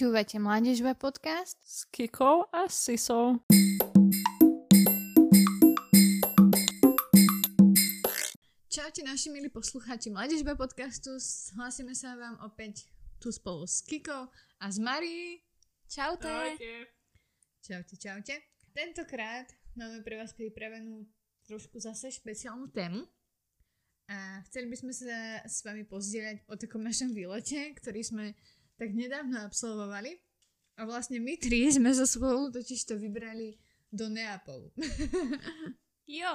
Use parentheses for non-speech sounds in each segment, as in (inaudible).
Počúvate Mládežba podcast s Kikou a Sisou. Čaute naši milí poslucháči Mládežba podcastu. Hlásime sa vám opäť tu spolu s Kikou a s Marí. Čaute. Čaute, čaute. Tentokrát máme pre vás pripravenú trošku zase špeciálnu tému. A chceli by sme sa s vami pozdieľať o takom našom výlete, ktorý sme tak nedávno absolvovali. A vlastne my tri (laughs) sme so spolu totiž to vybrali do Neapolu. (laughs) jo.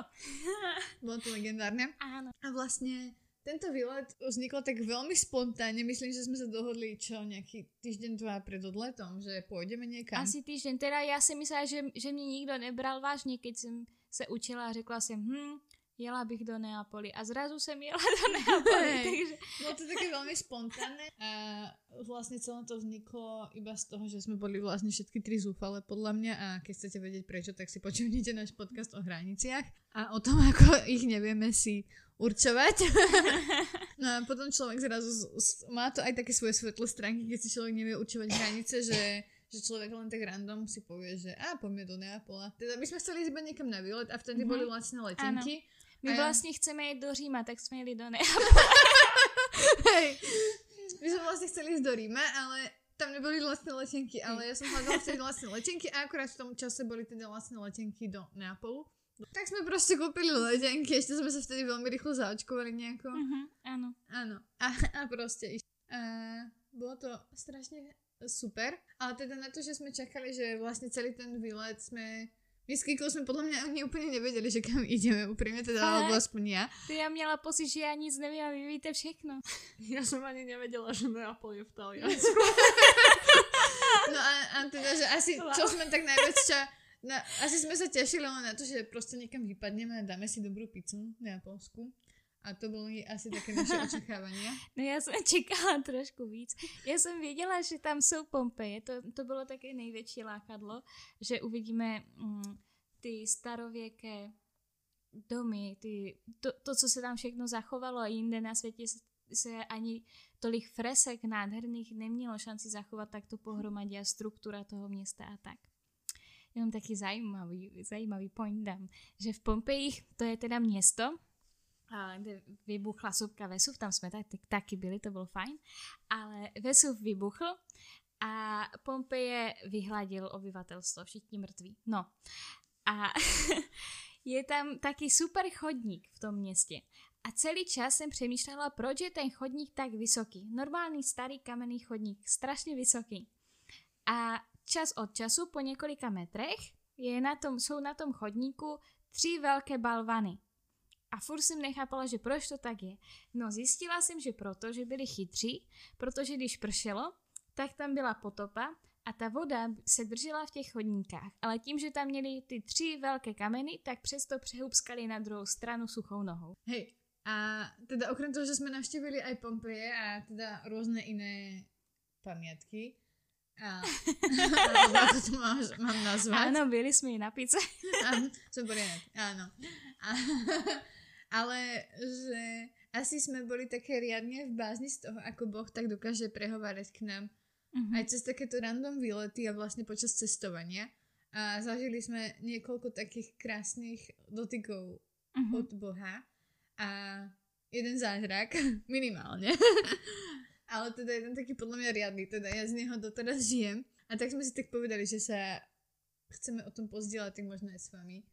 (laughs) Bolo to legendárne. Áno. A vlastne tento výlet vznikol tak veľmi spontánne. Myslím, že sme sa dohodli čo nejaký týždeň, dva pred odletom, že pôjdeme niekam. Asi týždeň. Teda ja si myslela, že, že mě nikto nebral vážne, keď som sa učila a řekla som, hm, jela bych do Neapoli. A zrazu jsem jela do (laughs) Neapoli, Hej. takže... Bolo to také veľmi spontánne a vlastne celé to vzniklo iba z toho, že sme boli vlastne všetky tri zúfale podľa mňa a keď chcete vedieť prečo, tak si počujte náš podcast o hraniciach a o tom, (laughs) ako ich nevieme si určovať. (laughs) no a potom človek zrazu, z- z- má to aj také svoje svetlé stránky, keď si človek nevie určovať hranice, že že človek len tak random si povie, že a poďme do Neapola. Teda my sme chceli ísť iba niekam na výlet a vtedy Mhm. boli lacné letenky. My A ja- vlastne chceme ísť do Říma, tak sme jeli do Neapoli. (laughs) Hej. My sme vlastne chceli ísť do Ríma, ale tam neboli vlastné letenky, ale ja som hľadala vtedy vlastné letenky a akurát v tom čase boli teda vlastné letenky do Neapolu. Tak sme proste kúpili letenky, ešte sme sa vtedy veľmi rýchlo zaočkovali nejako. Mhm, áno. Áno. A, a proste a bolo to strašne super, ale teda na to, že sme čakali, že vlastne celý ten výlet sme my s Kikou sme podľa mňa ani úplne nevedeli, že kam ideme, úprimne teda, Fakt? alebo aspoň ja. To ja měla pocit, že ja nic neviem a vy víte všechno. (laughs) Ja som ani nevedela, že Neapol je v Taliansku. (laughs) No a, a teda, že asi, (laughs) čo sme tak najviac ča, na, asi sme sa tešili len na to, že proste niekam vypadneme a dáme si dobrú pizzu na Polsku. A to boli asi také naše (laughs) očakávania. No ja som (laughs) čekala trošku víc. Ja som věděla, že tam jsou Pompeje. To, to bylo také největší lákadlo, že uvidíme mm, ty starověké domy, ty, to, to, co se tam všechno zachovalo a jinde na světě se, se ani tolik fresek nádherných nemělo šanci zachovat takto pohromadě a struktura toho města a tak. Jenom taky zajímavý, zajímavý point dám, že v Pompejích, to je teda město, kde vybuchla sopka Vesuv, tam jsme tak, taky byli, to bylo fajn, ale Vesuv vybuchl a Pompeje vyhladil obyvatelstvo, všichni mrtví. No a (laughs) je tam taky super chodník v tom městě. A celý čas jsem přemýšlela, proč je ten chodník tak vysoký. Normální starý kamenný chodník, strašně vysoký. A čas od času, po několika metrech, je na tom, jsou na tom chodníku tři velké balvany. A furt jsem nechápala, že proč to tak je. No zjistila jsem, že proto, že byli chytří, protože když pršelo, tak tam byla potopa a ta voda se držela v těch chodníkách. Ale tím, že tam měli ty tři velké kameny, tak přesto přehubskali na druhou stranu suchou nohou. Hej, a teda okrem toho, že sme navštívili aj Pompeje a teda rôzne iné pamiatky, a, (laughs) ako to mám, mám nazvať. Ano, byli jsme i na pice. Áno, som poriadok, áno. A, ale že asi sme boli také riadne v bázni z toho, ako Boh tak dokáže prehovárať k nám Mhm. aj cez takéto random výlety a vlastne počas cestovania. A zažili sme niekoľko takých krásnych dotykov Mhm. od Boha a jeden zázrak, (laughs) minimálne. (laughs) Ale teda jeden taký podľa mňa riadny, teda ja z neho doteraz žijem. A tak sme si tak povedali, že sa chceme o tom pozdieľať tak možno aj s vami.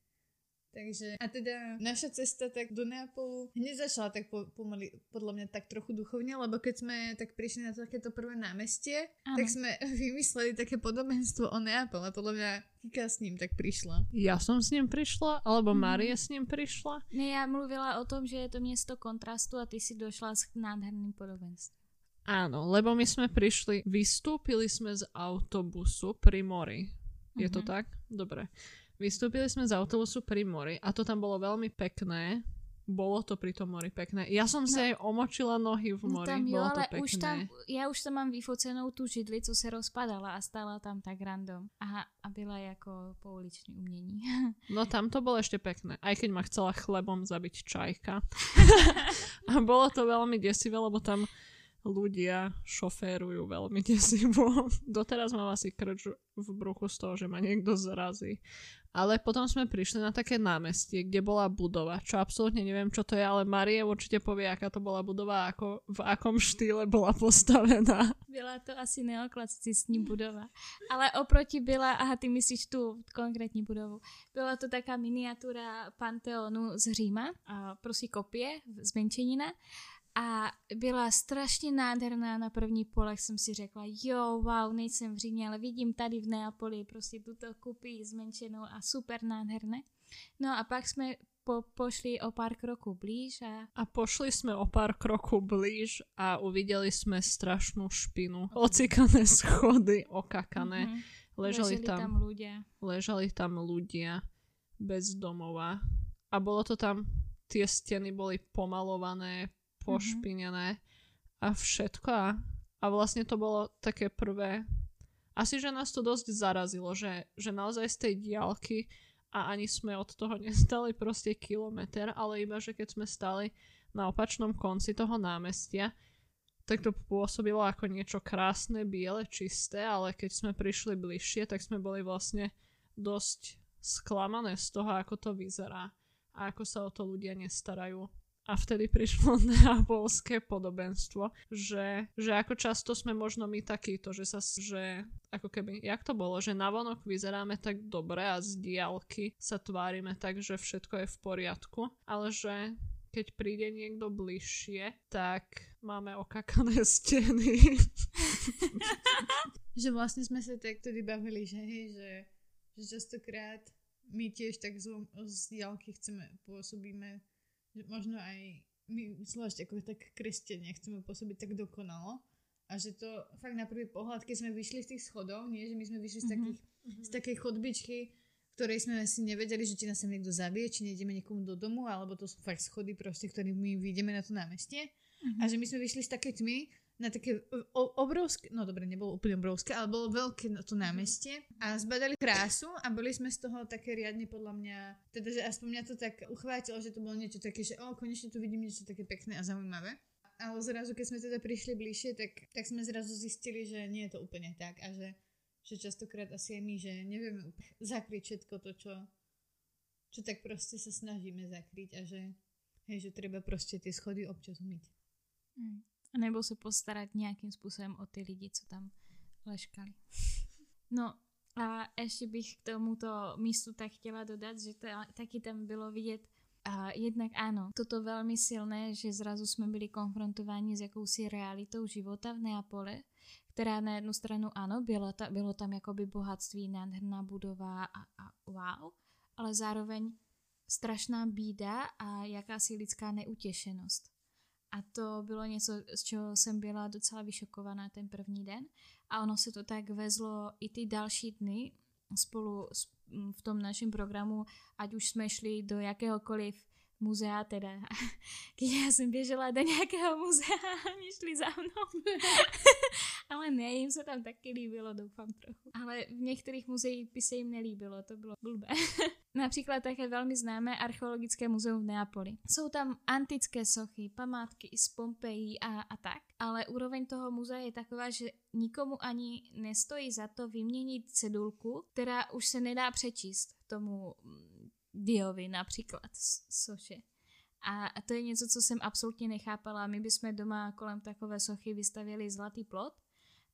Takže, a teda naša cesta tak do Neapolu hneď začala tak po, pomaly, podľa mňa tak trochu duchovne, lebo keď sme tak prišli na takéto prvé námestie, Áno. tak sme (laughs) vymysleli také podobenstvo o Neapole. Podľa mňa Kika s ním tak prišla. Ja som s ním prišla, alebo Mhm. Marie s ním prišla. Ne, já mluvila o tom, že je to město kontrastu a ty si došla s nádherným podobenstvím. Áno, lebo my sme prišli, vystúpili sme z autobusu pri mori. Je to Mhm. tak? Dobre. Vystúpili sme z autobusu pri mori a to tam bolo veľmi pekné. Bolo to pri tom mori pekné. Ja som si No. aj omočila nohy v No mori. tam jo, bolo to ale pekné. už tam, já už tam mám vyfocenou tu židli, co se rozpadala a stála tam tak random. A, a byla jako pouliční umění. (laughs) No tam to bolo ešte pekné, aj keď ma chcela chlebom zabiť čajka. (laughs) a bolo to veľmi desivé, lebo tam ľudia šoférujú veľmi desivo. (laughs) Doteraz mám asi krč v bruchu z toho, že ma niekto zrazí. Ale potom sme prišli na také námestie, kde bola budova, čo absolútne neviem, čo to je, ale Marie určite povie, aká to bola budova, ako, v akom štýle bola postavená. Byla to asi neoklasicistní budova. Ale oproti byla, aha, ty myslíš tu konkrétní budovu. Byla to taká miniatúra Panteonu z Říma, prosí kopie, zmenšenina a byla strašně nádherná na první polech jsem si řekla, jo, wow, nejsem v Římě, ale vidím tady v Neapoli prostě tuto kupy zmenšenou a super nádherné. No a pak jsme po, pošli o pár kroků blíž a... A pošli jsme o pár kroků blíž a uviděli jsme strašnú špinu. Ocikané schody, okakané. Mm-hmm. Ležali, ležali tam, tam ľudia. ležali tam ľudia bez domova. A bolo to tam, tie steny boli pomalované, pošpinené a všetko. A, a vlastne to bolo také prvé. Asi, že nás to dosť zarazilo, že, že naozaj z tej diálky a ani sme od toho (laughs) nestali proste kilometr, ale iba, že keď sme stali na opačnom konci toho námestia, tak to pôsobilo ako niečo krásne, biele, čisté, ale keď sme prišli bližšie, tak sme boli vlastne dosť sklamané z toho, ako to vyzerá a ako sa o to ľudia nestarajú. A vtedy prišlo (laughs) neapolské podobenstvo, že, že ako často sme možno my takýto, že sa, že ako keby, jak to bolo, že navonok vyzeráme tak dobre a z diálky sa tvárime tak, že všetko je v poriadku, ale že keď príde niekto bližšie, tak máme okakané (laughs) steny. (laughs) že vlastne sme sa tak tedy bavili, že že, že častokrát my tiež tak z, z diálky chceme, pôsobíme, že možno aj my zvlášť ako tak kresťania chceme pôsobiť tak dokonalo a že to fakt na prvý pohľad, keď sme vyšli z tých schodov, nie, že my sme vyšli z, takých, mm-hmm. z takej chodbičky, ktorej sme si nevedeli, že či nás sem niekto zabije, či nejdeme niekomu do domu, alebo to sú fakt schody proste, ktorými vyjdeme na to námestie. Mm-hmm. A že my sme vyšli z takej tmy na také obrovské, no dobre, nebolo úplne obrovské, ale bolo veľké na to námestie a zbadali krásu a boli sme z toho také riadne podľa mňa, teda že aspoň mňa to tak uchvátilo, že to bolo niečo také, že o, konečne tu vidím niečo také pekné a zaujímavé. Ale zrazu, keď sme teda prišli bližšie, tak, tak sme zrazu zistili, že nie je to úplne tak a že že častokrát asi aj my, že nevieme zakryť všetko to, čo, čo tak proste sa snažíme zakryť a že, hej, že treba proste tie schody občas umyť. Mm. Nebo se postarat nějakým způsobem o ty lidi, co tam leškali. No a ještě bych k tomuto místu tak chtěla dodat, že to, taky tam bylo vidět a jednak áno, toto veľmi silné, že zrazu sme byli konfrontováni s jakousi realitou života v Neapole, která na jednu stranu ano, bylo, ta, bylo tam jakoby bohatství, nádherná budova a, a wow, ale zároveň strašná bída a jakási lidská neutěšenost. A to bylo něco, z čeho jsem byla docela vyšokovaná ten první den. A ono se to tak vezlo i ty další dny spolu v tom našem programu, ať už jsme šli do jakéhokoliv muzea teda. (laughs) Keď ja som biežela do nejakého muzea (laughs) oni šli za mnou. (laughs) Ale ne, im sa tam taky líbilo, doufám trochu. Ale v některých muzeích by se jim nelíbilo, to bylo blbé. Například také velmi známé archeologické muzeum v Neapoli. Jsou tam antické sochy, památky z Pompeji a, a tak, ale úroveň toho muzea je taková, že nikomu ani nestojí za to vyměnit cedulku, která už se nedá přečíst tomu Diovi například soše. A to je něco, co jsem absolutně nechápala. My bychom doma kolem takové sochy vystavili zlatý plot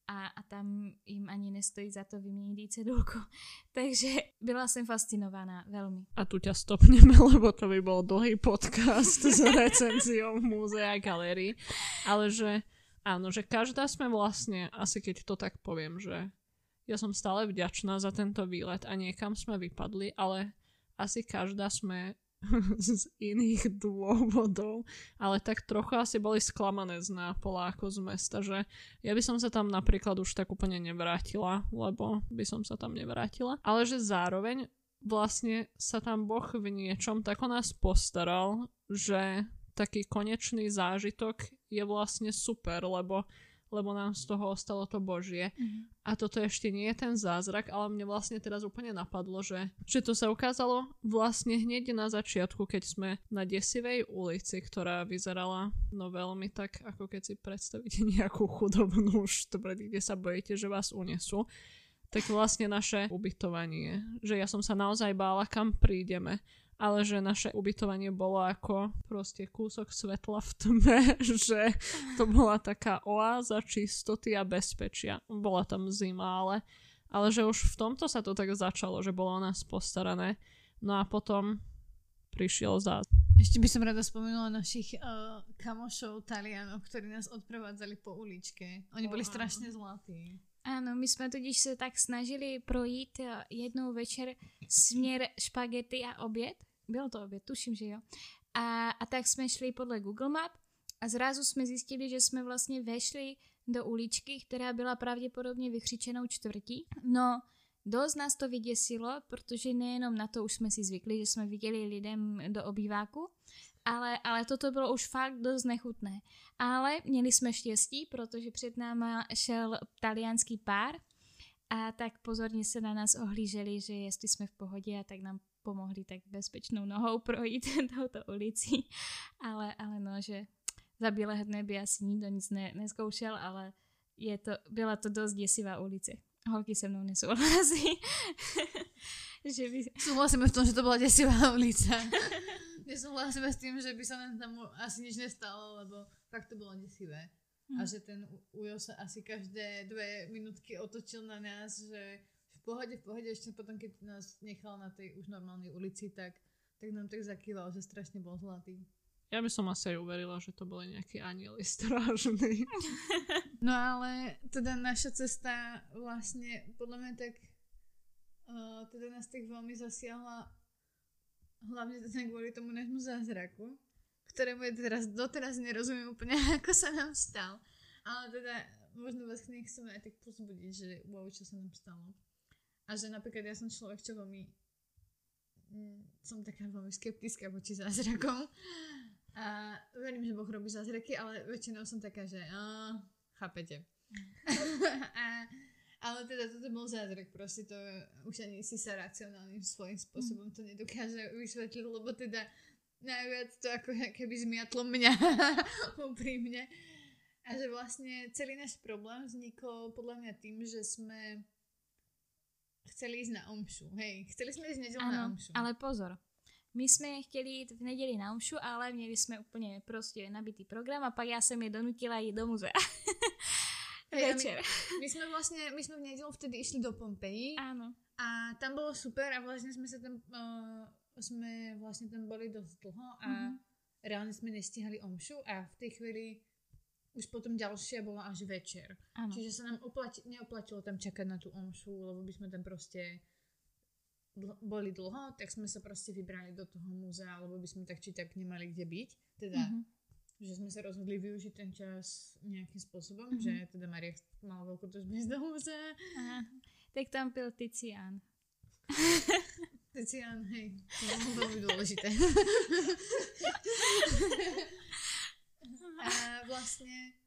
a, a tam jim ani nestojí za to vyměnit cedulku. (laughs) Takže byla jsem fascinovaná veľmi. A tu ťa stopneme, (laughs) lebo to by bol dlhý podcast s (laughs) recenziou múzea a galerii. Ale že áno, že každá sme vlastne, asi keď to tak poviem, že ja som stále vďačná za tento výlet a niekam sme vypadli, ale asi každá sme (laughs) z iných dôvodov, ale tak trochu asi boli sklamané z Nápola ako z mesta, že ja by som sa tam napríklad už tak úplne nevrátila, lebo by som sa tam nevrátila, ale že zároveň vlastne sa tam Boh v niečom tak o nás postaral, že taký konečný zážitok je vlastne super, lebo lebo nám z toho ostalo to Božie. Mhm. A toto ešte nie je ten zázrak, ale mne vlastne teraz úplne napadlo, že, že to sa ukázalo vlastne hneď na začiatku, keď sme na Desivej ulici, ktorá vyzerala no veľmi tak, ako keď si predstavíte (laughs) nejakú chudobnú štvrť, kde sa bojíte, že vás unesú tak vlastne naše ubytovanie, že ja som sa naozaj bála, kam prídeme ale že naše ubytovanie bolo ako proste kúsok svetla v tme, (laughs) že to bola taká oáza čistoty a bezpečia. Bola tam zima, ale, ale že už v tomto sa to tak začalo, že bolo o nás postarané. No a potom prišiel zás. Ešte by som rada spomenula našich uh, kamošov Talianov, ktorí nás odprevádzali po uličke. Oni boli strašne zlatí. Áno, my jsme totiž se tak snažili projít eh, jednou večer směr špagety a oběd. Bylo to oběd, tuším, že jo. A, a tak jsme šli podle Google Map a zrazu jsme zjistili, že jsme vlastně vešli do uličky, která byla pravděpodobně vykřičenou čtvrtí. No, dost nás to vyděsilo, protože nejenom na to už jsme si zvykli, že jsme viděli lidem do obýváku, ale, ale toto bylo už fakt dost nechutné. Ale měli jsme štěstí, protože před náma šel talianský pár a tak pozorně se na nás ohlíželi, že jestli jsme v pohodě a tak nám pomohli tak bezpečnou nohou (laughs) projít touto ulicí. Ale, ale no, že za bílého dne by asi nikdo nic ne, neskoušel, ale je to, byla to dost děsivá ulice. Holky se mnou nesouhlasí. (laughs) že by... Súhlasíme v tom, že to bola desivá ulica. Nesúhlasíme s tým, že by sa nám tam asi nič nestalo, lebo fakt to bolo desivé. A že ten Ujo sa asi každé dve minútky otočil na nás, že pohode, v pohode, ešte potom, keď nás nechal na tej už normálnej ulici, tak, tak nám tak zakýval, že strašne bol zlatý. Ja by som asi aj uverila, že to boli nejakí anieli strážni. (laughs) No ale teda naša cesta vlastne podľa mňa tak uh, teda nás tak veľmi zasiahla hlavne teda kvôli tomu nášmu zázraku, ktorému je teraz doteraz nerozumiem úplne, (laughs) ako sa nám stal. Ale teda možno vás nechceme aj tak pozbudiť, že wow, čo sa nám stalo. A že napríklad ja som človek, čo veľmi mm, som taká veľmi skeptická voči zázrakom. A verím, že Boh robí zázraky, ale väčšinou som taká, že uh, chápete. (laughs) a, ale teda toto bol zázrak, proste to už ani si sa racionálnym svojím spôsobom to nedokáže vysvetliť, lebo teda najviac to ako keby zmiatlo mňa (laughs) úprimne. A že vlastne celý náš problém vznikol podľa mňa tým, že sme chceli ísť na omšu. Hej, chceli sme ísť v nedeľu na omšu. ale pozor. My jsme chtěli jít v neděli na omšu, ale měli jsme úplně prostě nabitý program a pak já jsem je donutila jít do muzea. (laughs) Hej, a my- Večer. My sme vlastne, my sme v nedelu vtedy išli do Pompeji Áno. a tam bolo super a vlastne sme sa tam, uh, sme vlastne tam boli dosť dlho a Mhm. reálne sme nestihali omšu a v tej chvíli už potom ďalšia bola až večer. Áno. Čiže sa nám oplati, neoplatilo tam čakať na tú omšu, lebo by sme tam proste dl- boli dlho, tak sme sa proste vybrali do toho múzea, lebo by sme tak či tak nemali kde byť. Teda, Mhm. že sme sa rozhodli využiť ten čas nejakým spôsobom, Mhm. že teda Maria mala veľkú túžbu ísť do múzea. Aha. Tak tam byl Ticián. Tician, hej, to bolo veľmi dôležité. (laughs) a vlastne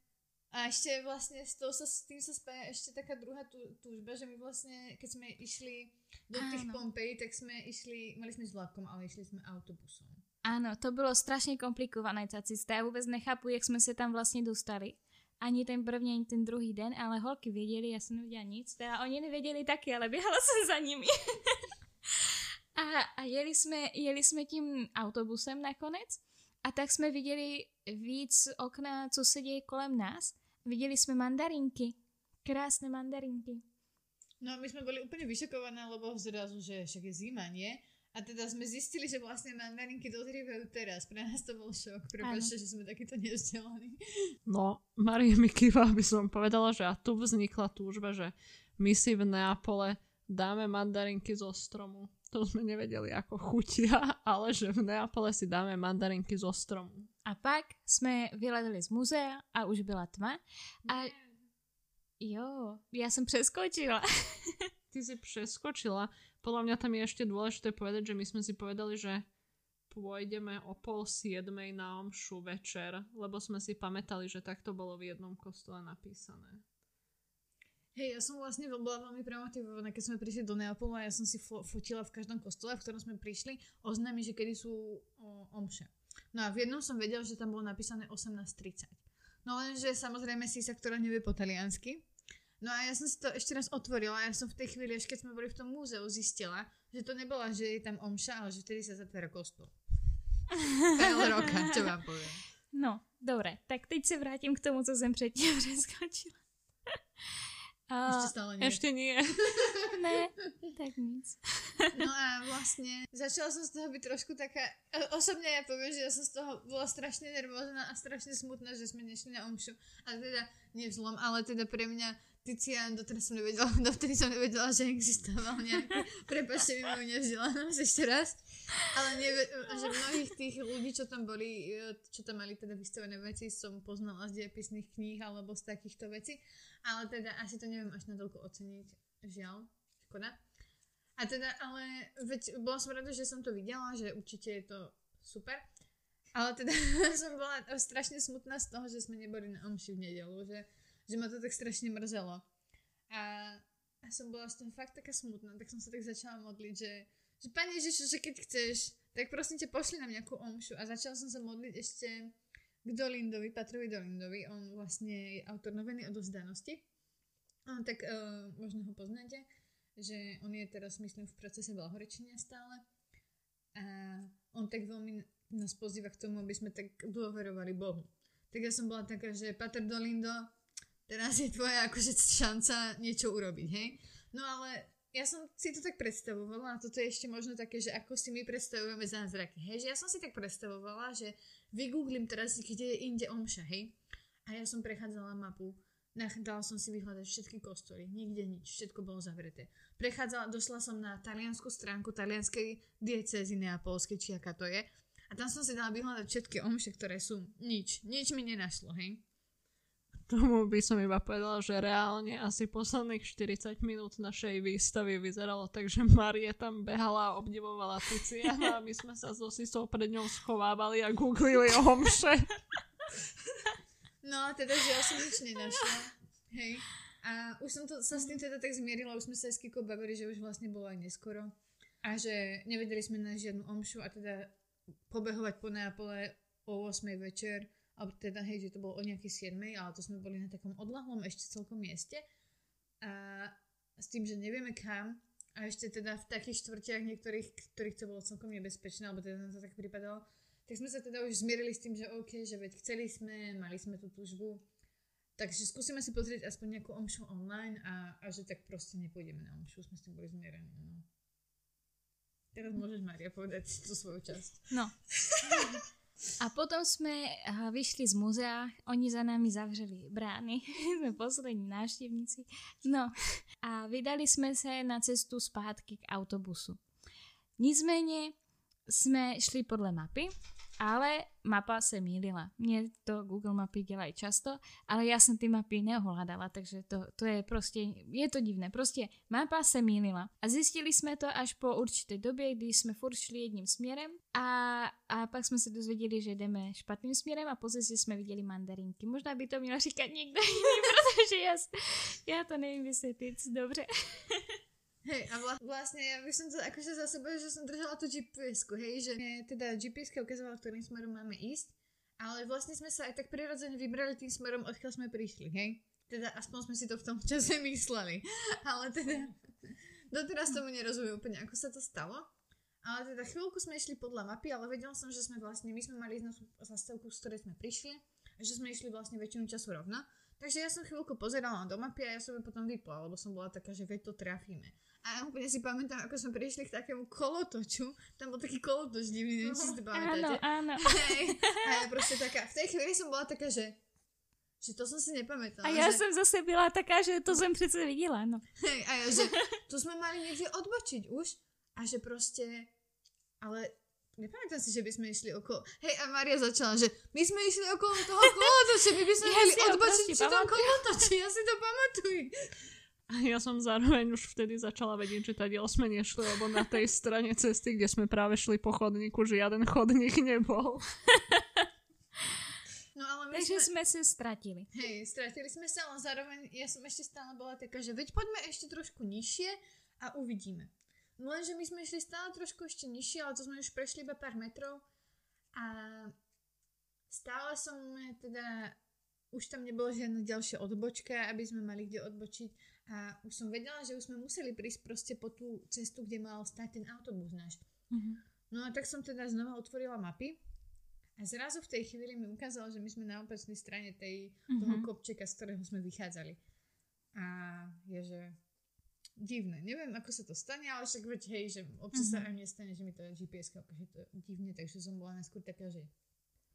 a ešte vlastne s, tou sa, s tým sa spája ešte taká druhá tú, túžba, že my vlastne, keď sme išli do tých Áno. Pompeji, tak sme išli, mali sme s vlakom, ale išli sme autobusom. Ano, to bylo strašně komplikované ta cesta. Já vůbec nechápu, jak jsme se tam vlastně dostali. Ani ten první, ani ten druhý den, ale holky věděli, já jsem nevěděla nic. Teda oni nevěděli taky, ale běhala jsem za nimi. (laughs) a, a jeli, jsme, jeli jsme tím autobusem nakonec a tak jsme viděli víc z okna, co se děje kolem nás. Viděli jsme mandarinky. Krásné mandarinky. No my sme boli úplne vyšokované, lebo zrazu, že však je zima, nie? A teda sme zistili, že vlastne mandarinky dozrievajú teraz. Pre nás to bol šok. Prepačte, že sme takýto nevzdelaní. No, Marie mi kýva, by som povedala, že a tu vznikla túžba, že my si v Neapole dáme mandarinky zo stromu. To sme nevedeli, ako chutia, (laughs) ale že v Neapole si dáme mandarinky zo stromu. A pak jsme vyletěli z muzea a už byla tma. A jo, já jsem přeskočila. (laughs) Ty si preskočila. Podľa mňa tam je ešte dôležité povedať, že my sme si povedali, že pôjdeme o pol siedmej na omšu večer, lebo sme si pamätali, že takto bolo v jednom kostole napísané. Hej, ja som vlastne bola veľmi premotivovaná, keď sme prišli do Neapolu a ja som si fo- fotila v každom kostole, v ktorom sme prišli, oznámi, že kedy sú o, omše. No a v jednom som vedela, že tam bolo napísané 18.30. No lenže samozrejme si sa, ktorá nevie po taliansky. No a ja som si to ešte raz otvorila ja som v tej chvíli, až keď sme boli v tom múzeu, zistila, že to nebola, že je tam omša, ale že vtedy sa zatvára kostol. Fail roka, čo vám poviem. No, dobre, tak teď se vrátím k tomu, co jsem předtím (laughs) přeskočila. Ešte stále nie. Ešte nie. (laughs) ne, tak nic. No a vlastne začala som z toho byť trošku taká, osobne ja poviem, že ja som z toho bola strašne nervózna a strašne smutná, že sme nešli na omšu. A teda nie v zlom, ale teda pre mňa Tician, doteraz som nevedela, (laughs) dovtedy som nevedela, že existoval nejaký, prepačte mi moju nevzdelanosť ešte raz, ale nevie, že mnohých tých ľudí, čo tam boli, čo tam mali teda vystavené veci, som poznala z dejepisných kníh alebo z takýchto vecí, ale teda asi to neviem až natoľko oceniť, žiaľ, škoda. A teda, ale veď bola som rada, že som to videla, že určite je to super, ale teda (laughs) som bola strašne smutná z toho, že sme neboli na omši v nedelu, že že ma to tak strašne mrzelo. A, a som bola z toho fakt taká smutná, tak som sa tak začala modliť, že, že Pane Ježišu, že keď chceš, tak prosím ťa pošli nám nejakú omšu. A začala som sa modliť ešte k Dolindovi, Patrovi Dolindovi. On vlastne je autor noviny o dozdanosti. On tak uh, možno ho poznáte, že on je teraz, myslím, v procese blahorečenia stále. A on tak veľmi nás pozýva k tomu, aby sme tak dôverovali Bohu. Tak ja som bola taká, že Pater Dolindo, teraz je tvoja akože šanca niečo urobiť, hej? No ale ja som si to tak predstavovala a toto je ešte možno také, že ako si my predstavujeme zázraky, hej? Že ja som si tak predstavovala, že vygooglím teraz, kde je inde omša, hej? A ja som prechádzala mapu, dala som si vyhľadať všetky kostoly, nikde nič, všetko bolo zavreté. Prechádzala, došla som na taliansku stránku talianskej diecezy neapolskej, či aká to je. A tam som si dala vyhľadať všetky omše, ktoré sú. Nič, nič mi nenašlo, hej? Tomu by som iba povedala, že reálne asi posledných 40 minút našej výstavy vyzeralo tak, že Marie tam behala a obdivovala Tiziana a my sme sa so Sisou pred ňou schovávali a googlili omše. No a teda, že ja som nič nenašla. Hej. A už som to, sa s tým teda tak zmierila, už sme sa s Kiko bavili, že už vlastne bolo aj neskoro. A že nevedeli sme na žiadnu omšu a teda pobehovať po Neapole o 8 večer alebo teda hej, že to bolo o nejaký 7, ale to sme boli na takom odlahlom ešte celkom mieste a s tým, že nevieme kam a ešte teda v takých štvrtiach niektorých, ktorých to bolo celkom nebezpečné, alebo teda nám to tak pripadalo, tak sme sa teda už zmierili s tým, že OK, že veď chceli sme, mali sme tú túžbu, takže skúsime si pozrieť aspoň nejakú omšu online a, a že tak proste nepôjdeme na omšu, sme s tým boli zmierení. No. Teraz môžeš, Maria, povedať tú svoju časť. No. (laughs) A potom jsme eh, vyšli z muzea, oni za námi zavřeli brány, (laughs) jsme poslední návštěvníci. No a vydali jsme se na cestu zpátky k autobusu. Nicméně jsme šli podle mapy ale mapa se mýlila. Mně to Google mapy dělají často, ale já jsem ty mapy neohľadala, takže to, to je prostě, je to divné. Prostě mapa se mýlila. A zjistili jsme to až po určité době, kdy jsme furt šli jedním směrem a, a pak jsme se dozvěděli, že jdeme špatným směrem a později jsme viděli mandarinky. Možná by to měla říkat někdo jiný, (laughs) protože já, já to nevím vysvětlit dobře. (laughs) Hej, a vlastne ja by som to akože za seba, že som držala tú gps hej, že teda gps ukazovala, ktorým smerom máme ísť, ale vlastne sme sa aj tak prirodzene vybrali tým smerom, odkiaľ sme prišli, hej. Teda aspoň sme si to v tom čase (laughs) mysleli. Ale teda, doteraz tomu nerozumiem úplne, ako sa to stalo. Ale teda chvíľku sme išli podľa mapy, ale vedela som, že sme vlastne, my sme mali tú zastavku, z ktorej sme prišli, a že sme išli vlastne väčšinu času rovno. Takže ja som chvíľku pozerala do mapy a ja som ju potom vypla, lebo som bola taká, že veď to trafíme. A úplne si pamätám, ako sme prišli k takému kolotoču. Tam bol taký kolotoč divný, neviem, či si to pamätáte. Áno, áno. (laughs) Hej. A ja proste taká, v tej chvíli som bola taká, že že to som si nepamätala. A ja že... som zase byla taká, že to som přece videla, no. Hej, a ja, že tu sme mali niekde odbočiť už a že proste, ale nepamätám si, že by sme išli okolo. Hej, a Maria začala, že my sme išli okolo toho kolotoče, my by sme Ja mali odbočiť pri tom kolotoči, ja si to pamatujem. A ja som zároveň už vtedy začala vedieť, že tady sme nešli, lebo na tej strane cesty, kde sme práve šli po chodníku, žiaden chodník nebol. (laughs) No ale my Takže sme... sme sa stratili. Hej, stratili sme sa, ale zároveň ja som ešte stále bola taká, že veď poďme ešte trošku nižšie a uvidíme. No lenže my sme išli stále trošku ešte nižšie, ale to sme už prešli iba pár metrov a stále som teda, už tam nebolo žiadna ďalšia odbočka, aby sme mali kde odbočiť a už som vedela, že už sme museli prísť proste po tú cestu, kde mal stať ten autobus náš. Mhm. No a tak som teda znova otvorila mapy a zrazu v tej chvíli mi ukázalo, že my sme na opačnej strane tej, toho Mhm. kopčeka, z ktorého sme vychádzali. A je, že divné. Neviem, ako sa to stane, ale však veď hej, že občas sa Mhm. aj mne stane, že mi to GPS ukáže to divne, takže som bola najskôr taká, že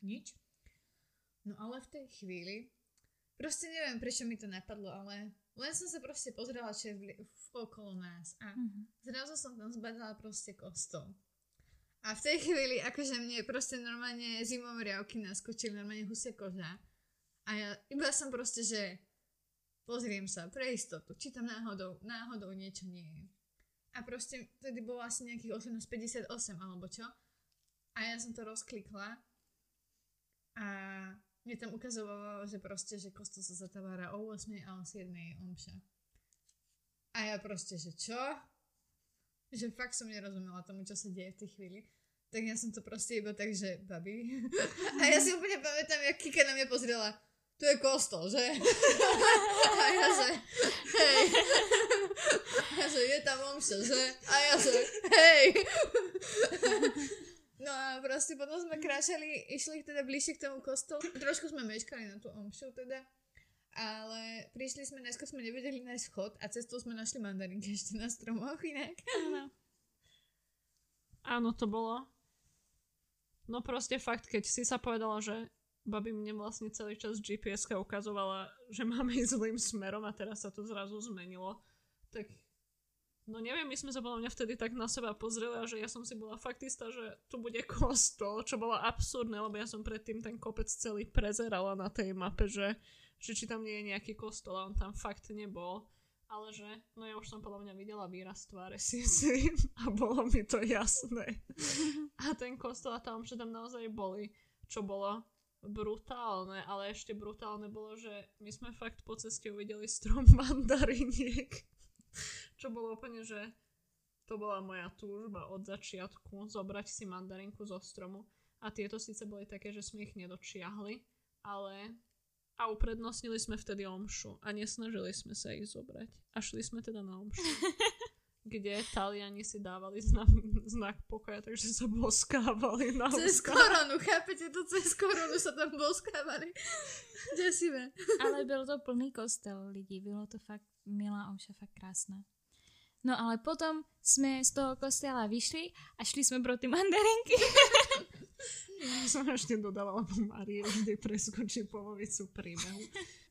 nič. No ale v tej chvíli, proste neviem, prečo mi to napadlo, ale len som sa proste pozrela, čo je v, v okolo nás a Mhm. zrazu som tam zbadala proste kostol. A v tej chvíli, akože mne proste normálne zimové riavky naskočili, normálne husia koža. A ja iba som proste, že pozriem sa pre istotu, či tam náhodou, náhodou niečo nie je. A proste vtedy bolo asi nejakých 18.58 alebo čo. A ja som to rozklikla mne tam ukazovalo, že proste, že kostol sa zatvára o 8 a o 7 je omša. A ja proste, že čo? Že fakt som nerozumela tomu, čo sa deje v tej chvíli. Tak ja som to proste iba tak, že babi. A ja si úplne pamätám, jak Kika na mňa pozrela. Tu je kostol, že? A ja že, hej. A že je tam omša, že? A ja že, hej. No a proste potom sme kráčali, išli teda bližšie k tomu kostolu. Trošku sme meškali na tú omšu teda. Ale prišli sme, najskôr sme nevedeli nájsť vchod a cestou sme našli mandarinky ešte na stromoch inak. Áno. Áno, to bolo. No proste fakt, keď si sa povedala, že babi mne vlastne celý čas gps ukazovala, že máme ísť zlým smerom a teraz sa to zrazu zmenilo, tak no neviem, my sme sa podľa mňa vtedy tak na seba pozreli a že ja som si bola fakt istá, že tu bude kostol, čo bolo absurdné, lebo ja som predtým ten kopec celý prezerala na tej mape, že, že či tam nie je nejaký kostol a on tam fakt nebol. Ale že, no ja už som podľa mňa videla výraz tváre si (laughs) a bolo mi to jasné. (laughs) A ten kostol a tam, že tam naozaj boli, čo bolo brutálne, ale ešte brutálne bolo, že my sme fakt po ceste uvideli strom (laughs) mandariniek. Čo bolo úplne, že to bola moja túžba od začiatku zobrať si mandarinku zo stromu. A tieto síce boli také, že sme ich nedočiahli, ale a uprednostnili sme vtedy omšu a nesnažili sme sa ich zobrať. A šli sme teda na omšu, (laughs) kde Taliani si dávali znak, znak pokoja, takže sa boskávali na Cez ústach. koronu, chápete to? Cez koronu sa tam boskávali. Desivé. Ale byl to plný kostel lidí, bylo to fakt milá omša, fakt krásná. No ale potom jsme z toho kostela vyšli a šli jsme pro ty mandarinky. Som ešte dodala, lebo Marie vždy preskočí polovicu príbehu.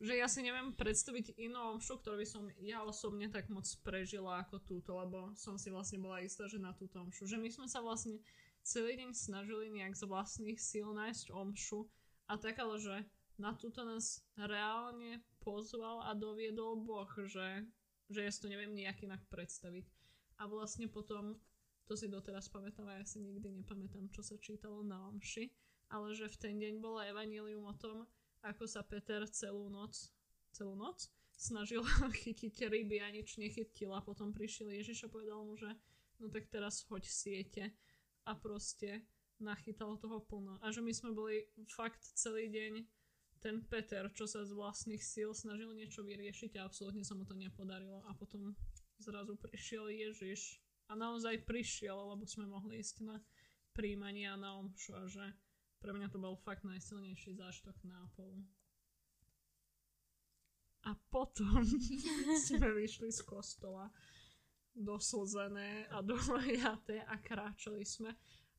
Že ja si neviem predstaviť inú omšu, ktorú by som ja osobne tak moc prežila ako túto, lebo som si vlastne bola istá, že na túto omšu. Že my sme sa vlastne celý deň snažili nejak z vlastných síl nájsť omšu a tak ale, že na túto nás reálne pozval a doviedol Boh, že, že ja si to neviem nejak inak predstaviť. A vlastne potom to si doteraz pamätám a ja si nikdy nepamätám, čo sa čítalo na omši, ale že v ten deň bolo evanílium o tom, ako sa Peter celú noc, celú noc snažil (laughs) chytiť ryby a nič nechytil a potom prišiel Ježiš a povedal mu, že no tak teraz hoď siete a proste nachytal toho plno. A že my sme boli fakt celý deň ten Peter, čo sa z vlastných síl snažil niečo vyriešiť a absolútne sa mu to nepodarilo a potom zrazu prišiel Ježiš a naozaj prišiel, lebo sme mohli ísť na príjmanie a na omšu a že pre mňa to bol fakt najsilnejší zážitok Nápolu. A potom (laughs) sme vyšli z kostola doslzené a dojaté a kráčali sme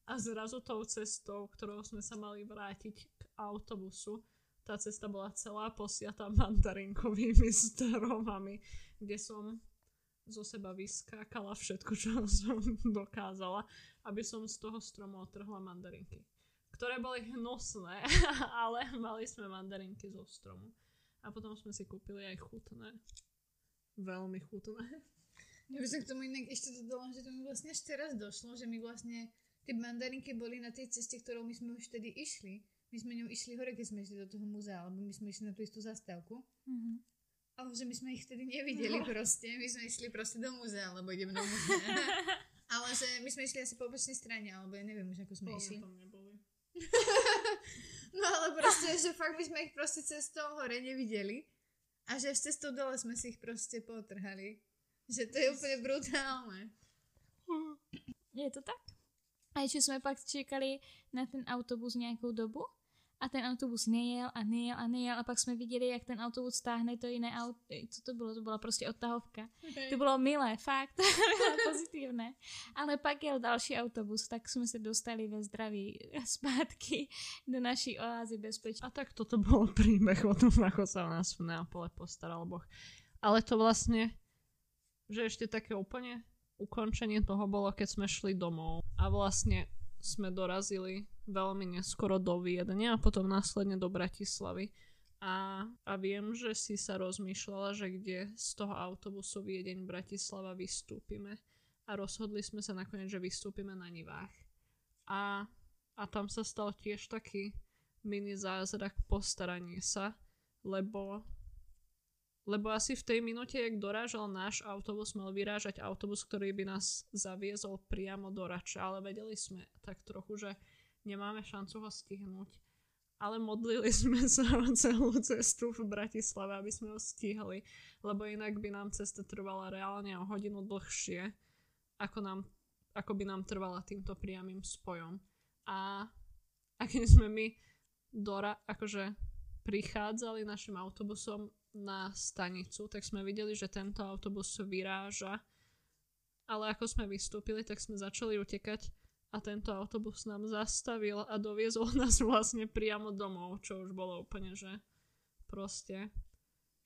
a zrazu tou cestou, ktorou sme sa mali vrátiť k autobusu, tá cesta bola celá posiatá mandarinkovými (laughs) stromami, kde som zo seba vyskákala všetko, čo (laughs) som dokázala, aby som z toho stromu otrhla mandarinky. Ktoré boli hnusné, (laughs) ale mali sme mandarinky zo stromu. A potom sme si kúpili aj chutné. veľmi chutné. Ja by som k tomu inak ešte dodala, že to mi vlastne až teraz došlo, že my vlastne tie mandarinky boli na tej ceste, ktorou my sme už vtedy išli. My sme ňou išli hore, keď sme išli do toho múzea, alebo my sme išli na tú istú zastávku. Mhm. Ale že my sme ich vtedy nevideli proste. My sme išli proste do múzea, lebo ideme do múzea. (laughs) ale že my sme išli asi po opačnej strane, alebo ja neviem už, ako sme išli. tam neboli. (laughs) No ale proste, že fakt my sme ich proste cestou hore nevideli. A že až cestou dole sme si ich proste potrhali. Že to je úplne brutálne. Je to tak? A ještě jsme pak čekali na ten autobus nějakou dobu a ten autobus nejel a nejel a nejel a pak jsme viděli, jak ten autobus stáhne to jiné auto. Co to bylo? To byla prostě odtahovka. To bylo milé, fakt. (laughs) Pozitívne. Ale pak jel další autobus, tak jsme se dostali ve zdraví zpátky do naší oázy bezpečí. A tak toto bol príbeh o tom, ako sa o nás v Neapole postaral Boh. Ale to vlastne, že ešte také úplne ukončenie toho bolo, keď sme šli domov a vlastne sme dorazili veľmi neskoro do Viedne a potom následne do Bratislavy. A, a viem, že si sa rozmýšľala, že kde z toho autobusu Viedeň Bratislava vystúpime. A rozhodli sme sa nakoniec, že vystúpime na Nivách. A, a tam sa stal tiež taký mini zázrak postaranie sa, lebo lebo asi v tej minúte, jak dorážal náš autobus, mal vyrážať autobus, ktorý by nás zaviezol priamo do Rača, ale vedeli sme tak trochu, že nemáme šancu ho stihnúť. Ale modlili sme sa (laughs) celú cestu v Bratislave, aby sme ho stihli, lebo inak by nám cesta trvala reálne o hodinu dlhšie, ako, nám, ako by nám trvala týmto priamým spojom. A, a keď sme my Dora, akože prichádzali našim autobusom na stanicu, tak sme videli, že tento autobus vyráža. Ale ako sme vystúpili, tak sme začali utekať a tento autobus nám zastavil a doviezol (laughs) nás vlastne priamo domov, čo už bolo úplne, že proste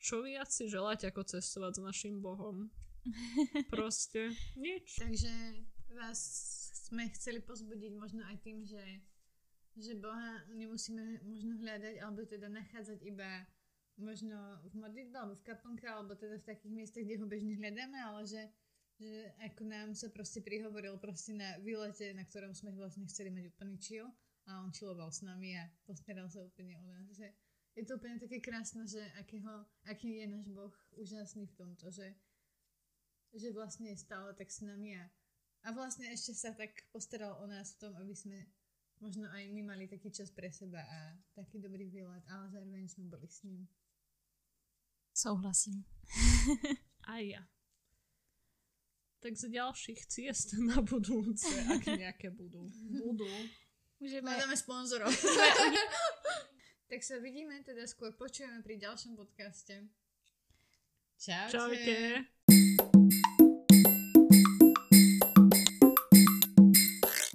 čo viac si želať, ako cestovať s našim Bohom. (laughs) Proste nič. Takže vás sme chceli pozbudiť možno aj tým, že, že Boha nemusíme možno hľadať, alebo teda nachádzať iba možno v modlitbe alebo v kaplnke alebo teda v takých miestach, kde ho bežne hľadáme, ale že, že ako nám sa proste prihovoril proste na výlete, na ktorom sme vlastne chceli mať úplný chill a on chilloval s nami a postaral sa úplne o nás. Že je to úplne také krásne, že akého, aký je náš Boh úžasný v tomto, že, že vlastne je stále tak s nami a, a vlastne ešte sa tak postaral o nás v tom, aby sme možno aj my mali taký čas pre seba a taký dobrý výlet, ale zároveň sme boli s ním. Souhlasím. (laughs) Aj ja. Tak z ďalších ciest na budúce, ak nejaké budú. Budú. Můžeme... Hľadáme sponzorov. (laughs) tak sa vidíme, teda skôr počujeme pri ďalšom podcaste. Čaute. Čaute.